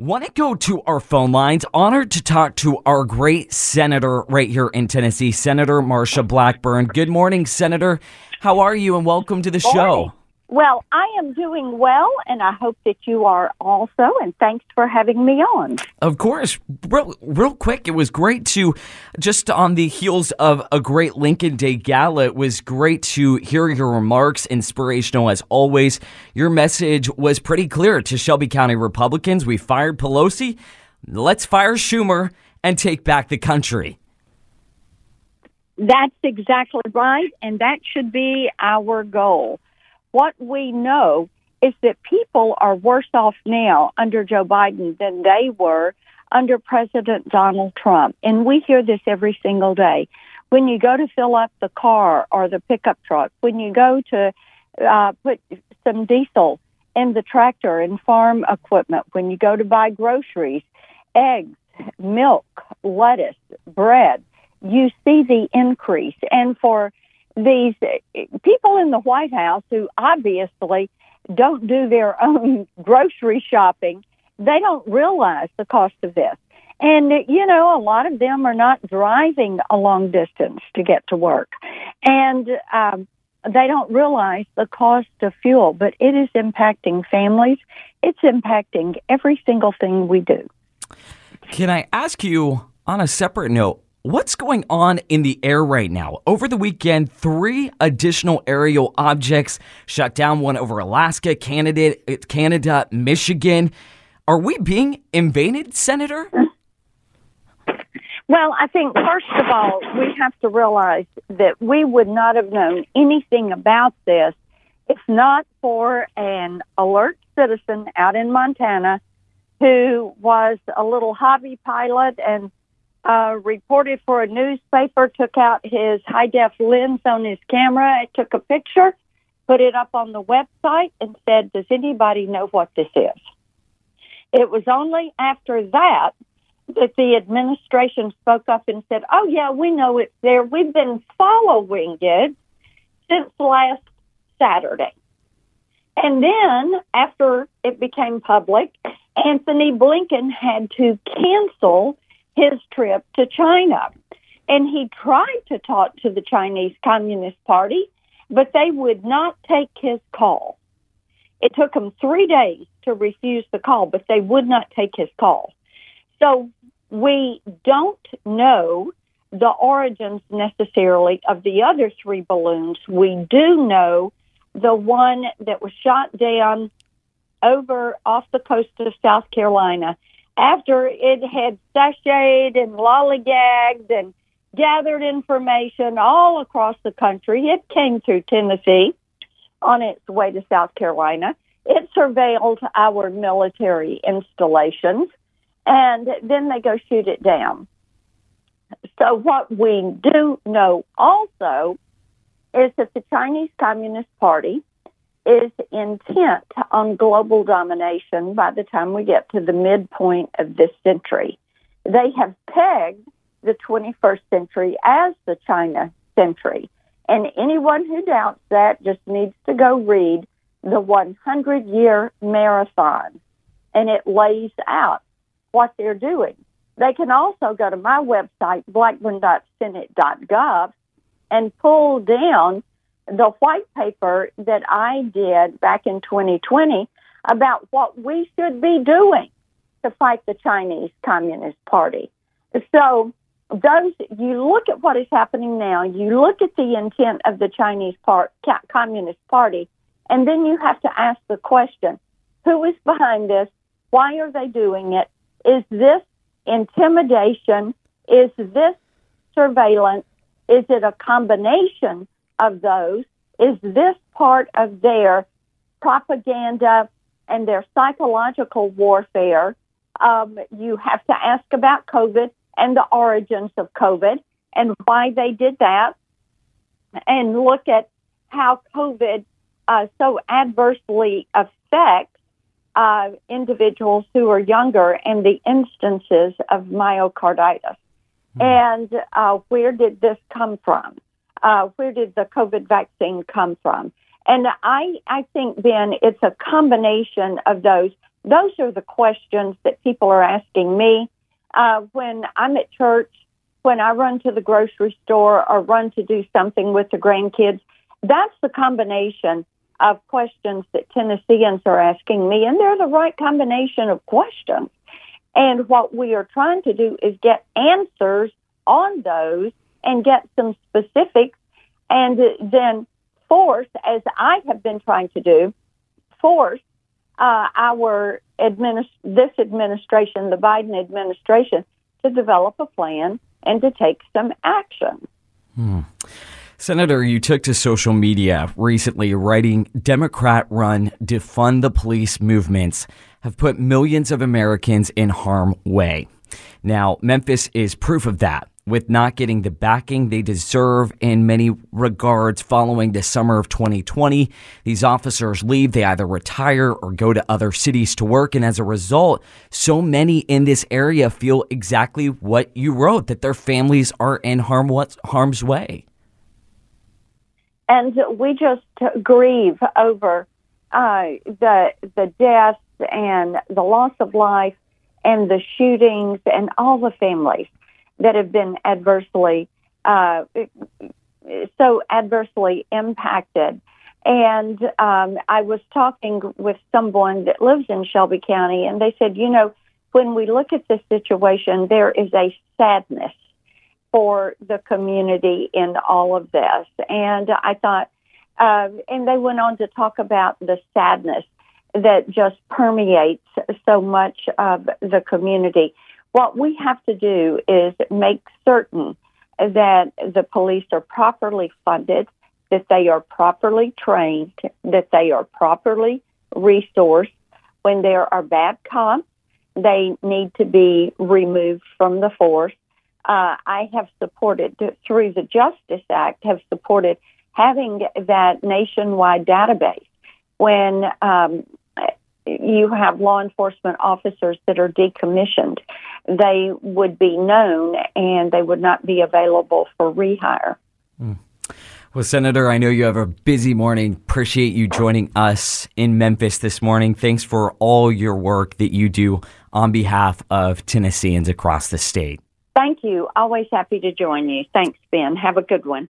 Want to go to our phone lines? Honored to talk to our great senator right here in Tennessee, Senator Marsha Blackburn. Good morning, Senator. How are you? And welcome to the show. Well, I am doing well, and I hope that you are also. And thanks for having me on. Of course. Real, real quick, it was great to, just on the heels of a great Lincoln Day gala, it was great to hear your remarks, inspirational as always. Your message was pretty clear to Shelby County Republicans. We fired Pelosi. Let's fire Schumer and take back the country. That's exactly right, and that should be our goal what we know is that people are worse off now under Joe Biden than they were under President Donald Trump. And we hear this every single day. When you go to fill up the car or the pickup truck, when you go to uh, put some diesel in the tractor and farm equipment, when you go to buy groceries, eggs, milk, lettuce, bread, you see the increase. And for these people in the White House who obviously don't do their own grocery shopping, they don't realize the cost of this. And, you know, a lot of them are not driving a long distance to get to work. And um, they don't realize the cost of fuel, but it is impacting families. It's impacting every single thing we do. Can I ask you on a separate note? What's going on in the air right now? Over the weekend, three additional aerial objects shut down one over Alaska, Canada, Canada, Michigan. Are we being invaded, Senator? Well, I think first of all, we have to realize that we would not have known anything about this if not for an alert citizen out in Montana who was a little hobby pilot and uh, reported for a newspaper, took out his high def lens on his camera, took a picture, put it up on the website, and said, Does anybody know what this is? It was only after that that the administration spoke up and said, Oh, yeah, we know it's there. We've been following it since last Saturday. And then after it became public, Antony Blinken had to cancel his trip to China. And he tried to talk to the Chinese Communist Party, but they would not take his call. It took them three days to refuse the call, but they would not take his call. So we don't know the origins necessarily of the other three balloons. We do know the one that was shot down over off the coast of South Carolina after it had sashayed and lollygagged and gathered information all across the country, it came through Tennessee on its way to South Carolina. It surveilled our military installations and then they go shoot it down. So what we do know also is that the Chinese Communist Party is intent on global domination by the time we get to the midpoint of this century. They have pegged the 21st century as the China century. And anyone who doubts that just needs to go read the 100 year marathon, and it lays out what they're doing. They can also go to my website, blackburn.senate.gov, and pull down the white paper that I did back in 2020 about what we should be doing to fight the Chinese Communist Party. So those you look at what is happening now, you look at the intent of the Chinese part, Communist Party, and then you have to ask the question, who is behind this? Why are they doing it? Is this intimidation? Is this surveillance? Is it a combination of those is this part of their propaganda and their psychological warfare. Um, you have to ask about COVID and the origins of COVID and why they did that, and look at how COVID uh, so adversely affects uh, individuals who are younger and the instances of myocarditis. Mm-hmm. And uh, where did this come from? Uh, where did the COVID vaccine come from? And I, I think, Ben, it's a combination of those. those are the questions that people are asking me uh, when I'm at church, when I run to the grocery store or run to do something with the grandkids. That's the combination of questions that Tennesseans are asking me, and they're the right combination of questions. And what we are trying to do is get answers on those and get some specifics and then force, as I have been trying to do, force uh, our administ- this administration, the Biden administration, to develop a plan and to take some action. Hmm. Senator, you took to social media recently writing Democrat run defund the police movements have put millions of Americans in harm way. Now, Memphis is proof of that with not getting the backing they deserve in many regards following the summer of 2020. These officers leave, they either retire or go to other cities to work. And as a result, so many in this area feel exactly what you wrote that their families are in harm, harm's way. And we just grieve over uh, the the deaths and the loss of life and the shootings and all the families that have been adversely uh, so adversely impacted. And um, I was talking with someone that lives in Shelby County, and they said, you know, when we look at this situation, there is a sadness for the community in all of this. And I thought, uh, and they went on to talk about the sadness that just permeates so much of the community. What we have to do is make certain that the police are properly funded, that they are properly trained, that they are properly resourced. When there are bad cops, they need to be removed from the force. Uh, I have supported through the Justice Act, have supported having that nationwide database when um, you have law enforcement officers that are decommissioned, they would be known and they would not be available for rehire. Mm. Well, Senator, I know you have a busy morning. Appreciate you joining us in Memphis this morning. Thanks for all your work that you do on behalf of Tennesseans across the state. Thank you. Always happy to join you. Thanks, Ben. Have a good one.